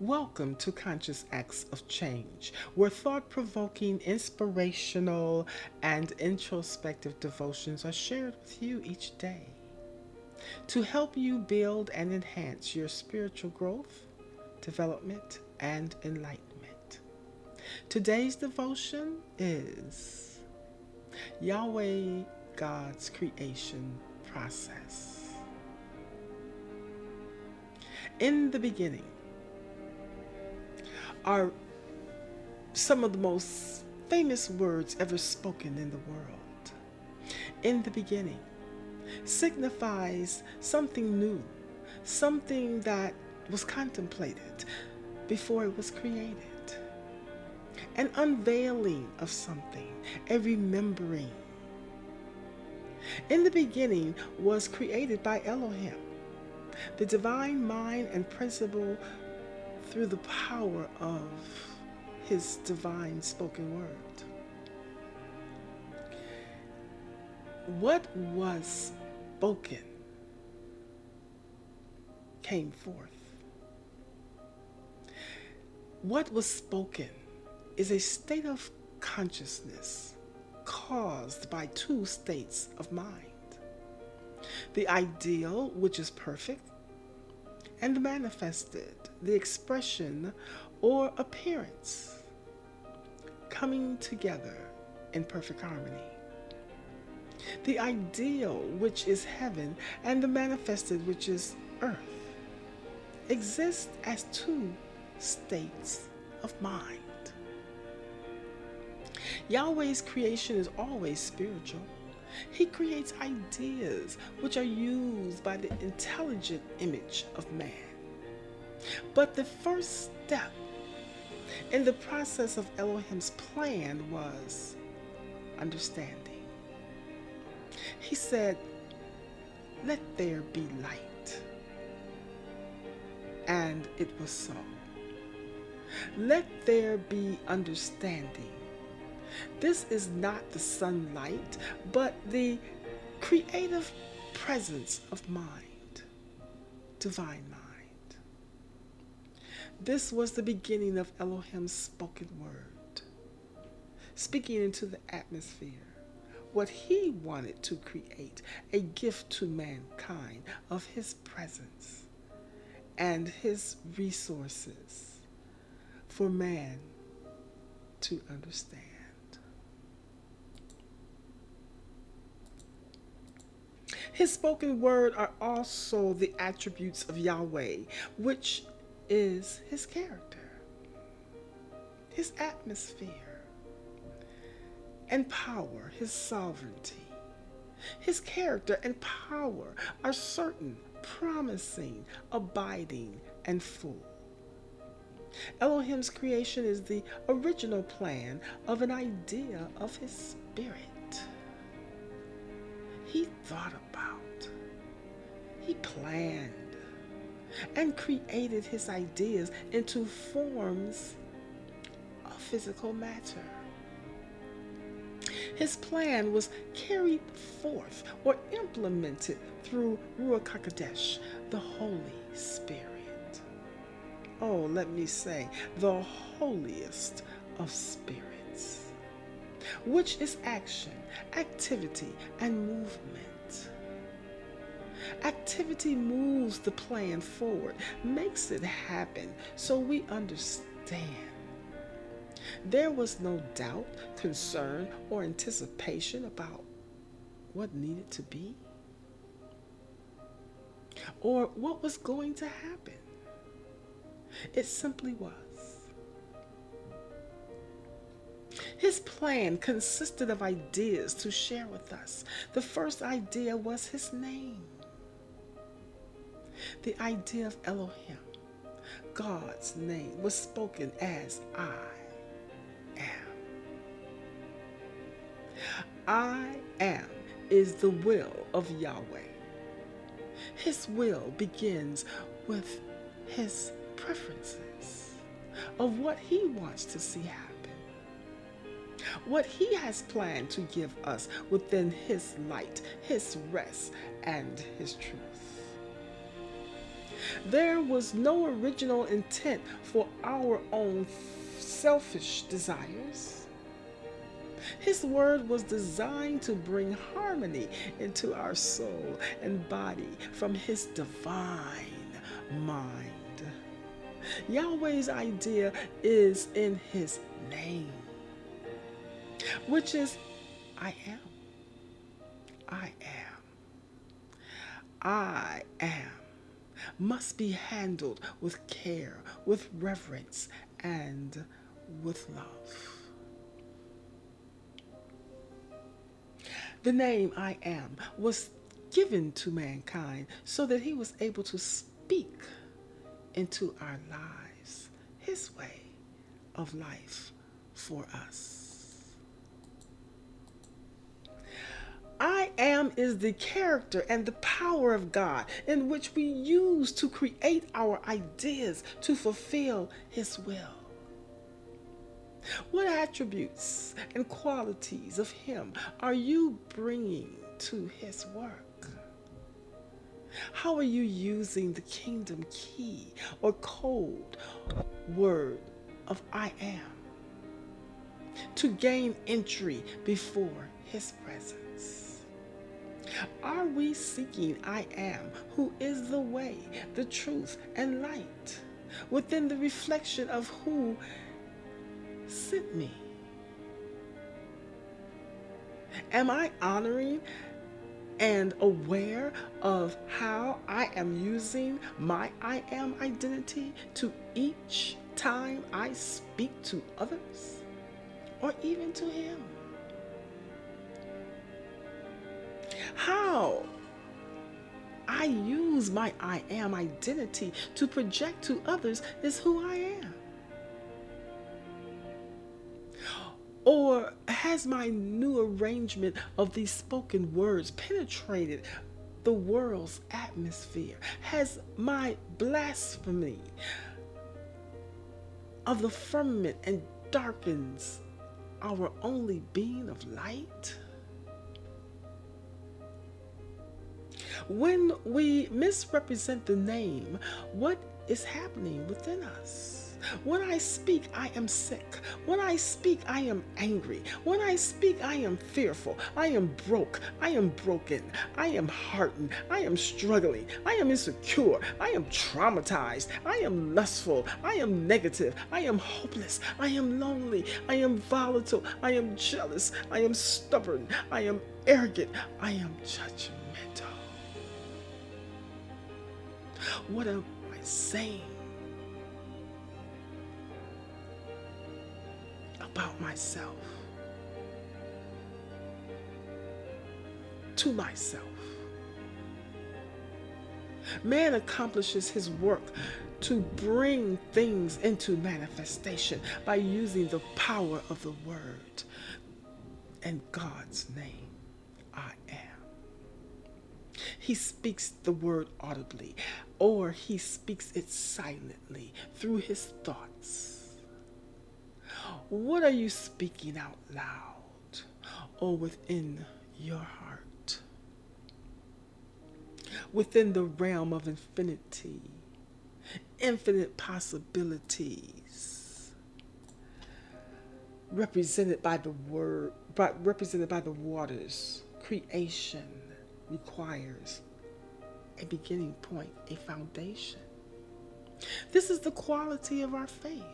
Welcome to Conscious Acts of Change, where thought provoking, inspirational, and introspective devotions are shared with you each day to help you build and enhance your spiritual growth, development, and enlightenment. Today's devotion is Yahweh God's creation process. In the beginning, are some of the most famous words ever spoken in the world. In the beginning signifies something new, something that was contemplated before it was created, an unveiling of something, a remembering. In the beginning was created by Elohim, the divine mind and principle through the power of his divine spoken word. What was spoken came forth. What was spoken is a state of consciousness caused by two states of mind the ideal, which is perfect, and manifested, the expression or appearance coming together in perfect harmony. The ideal, which is heaven, and the manifested, which is earth, exist as two states of mind. Yahweh's creation is always spiritual. He creates ideas which are used by the intelligent image of man. But the first step in the process of Elohim's plan was understanding. He said, Let there be light. And it was so. Let there be understanding. This is not the sunlight, but the creative presence of mind, divine mind. This was the beginning of Elohim's spoken word, speaking into the atmosphere what he wanted to create a gift to mankind of his presence and his resources for man to understand. His spoken word are also the attributes of Yahweh, which is his character, his atmosphere, and power, his sovereignty. His character and power are certain, promising, abiding, and full. Elohim's creation is the original plan of an idea of his spirit. He thought about, he planned, and created his ideas into forms of physical matter. His plan was carried forth or implemented through Ruach HaKodesh, the Holy Spirit. Oh, let me say, the holiest of spirits, which is action, activity, and movement. Activity moves the plan forward, makes it happen so we understand. There was no doubt, concern, or anticipation about what needed to be or what was going to happen. It simply was. His plan consisted of ideas to share with us. The first idea was his name. The idea of Elohim, God's name, was spoken as I am. I am is the will of Yahweh. His will begins with his preferences of what he wants to see happen, what he has planned to give us within his light, his rest, and his truth. There was no original intent for our own selfish desires. His word was designed to bring harmony into our soul and body from His divine mind. Yahweh's idea is in His name, which is I am. I am. I am must be handled with care, with reverence, and with love. The name I am was given to mankind so that he was able to speak into our lives his way of life for us. Is the character and the power of God in which we use to create our ideas to fulfill His will. What attributes and qualities of Him are you bringing to His work? How are you using the kingdom key or code word of I am to gain entry before His presence? Are we seeking I am, who is the way, the truth, and light, within the reflection of who sent me? Am I honoring and aware of how I am using my I am identity to each time I speak to others or even to Him? How I use my I am identity to project to others is who I am. Or has my new arrangement of these spoken words penetrated the world's atmosphere? Has my blasphemy of the firmament and darkens our only being of light? When we misrepresent the name, what is happening within us? When I speak, I am sick. When I speak, I am angry. When I speak, I am fearful. I am broke. I am broken. I am heartened. I am struggling. I am insecure. I am traumatized. I am lustful. I am negative. I am hopeless. I am lonely. I am volatile. I am jealous. I am stubborn. I am arrogant. I am judgmental. What am I saying about myself? To myself. Man accomplishes his work to bring things into manifestation by using the power of the word and God's name. I am. He speaks the word audibly or he speaks it silently through his thoughts. What are you speaking out loud or within your heart? Within the realm of infinity, infinite possibilities, represented by the word, represented by the waters, creation requires a beginning point, a foundation. This is the quality of our faith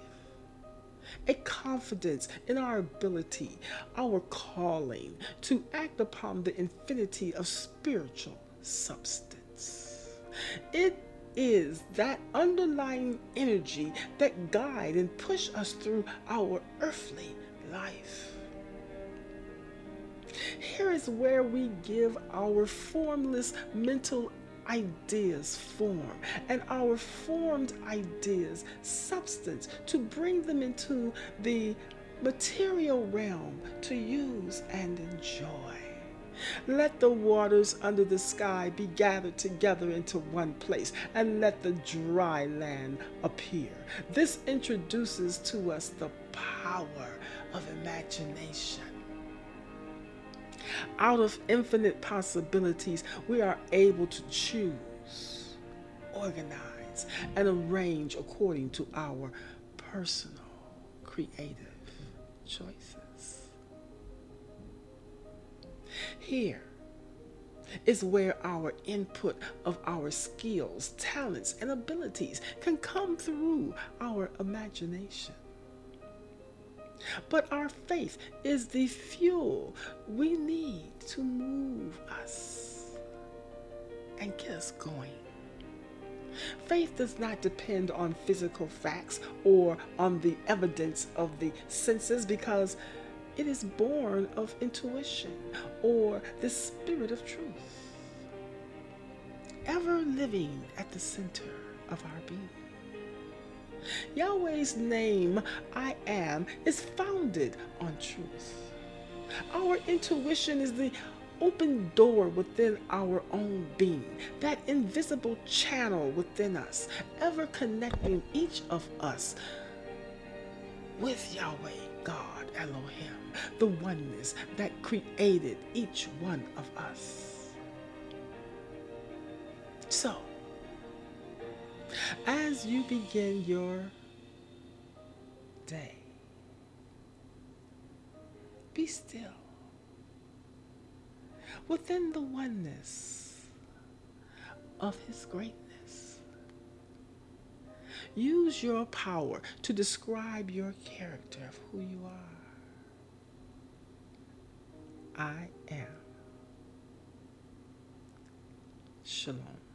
a confidence in our ability, our calling to act upon the infinity of spiritual substance. It is that underlying energy that guide and push us through our earthly life. Here is where we give our formless mental ideas form and our formed ideas substance to bring them into the material realm to use and enjoy. Let the waters under the sky be gathered together into one place, and let the dry land appear. This introduces to us the power of imagination. Out of infinite possibilities, we are able to choose, organize, and arrange according to our personal creative choices. Here is where our input of our skills, talents, and abilities can come through our imagination. But our faith is the fuel we need to move us and get us going. Faith does not depend on physical facts or on the evidence of the senses because it is born of intuition or the spirit of truth, ever living at the center of our being. Yahweh's name, I am, is founded on truth. Our intuition is the open door within our own being, that invisible channel within us, ever connecting each of us with Yahweh, God, Elohim, the oneness that created each one of us. As you begin your day, be still within the oneness of His greatness. Use your power to describe your character of who you are. I am. Shalom.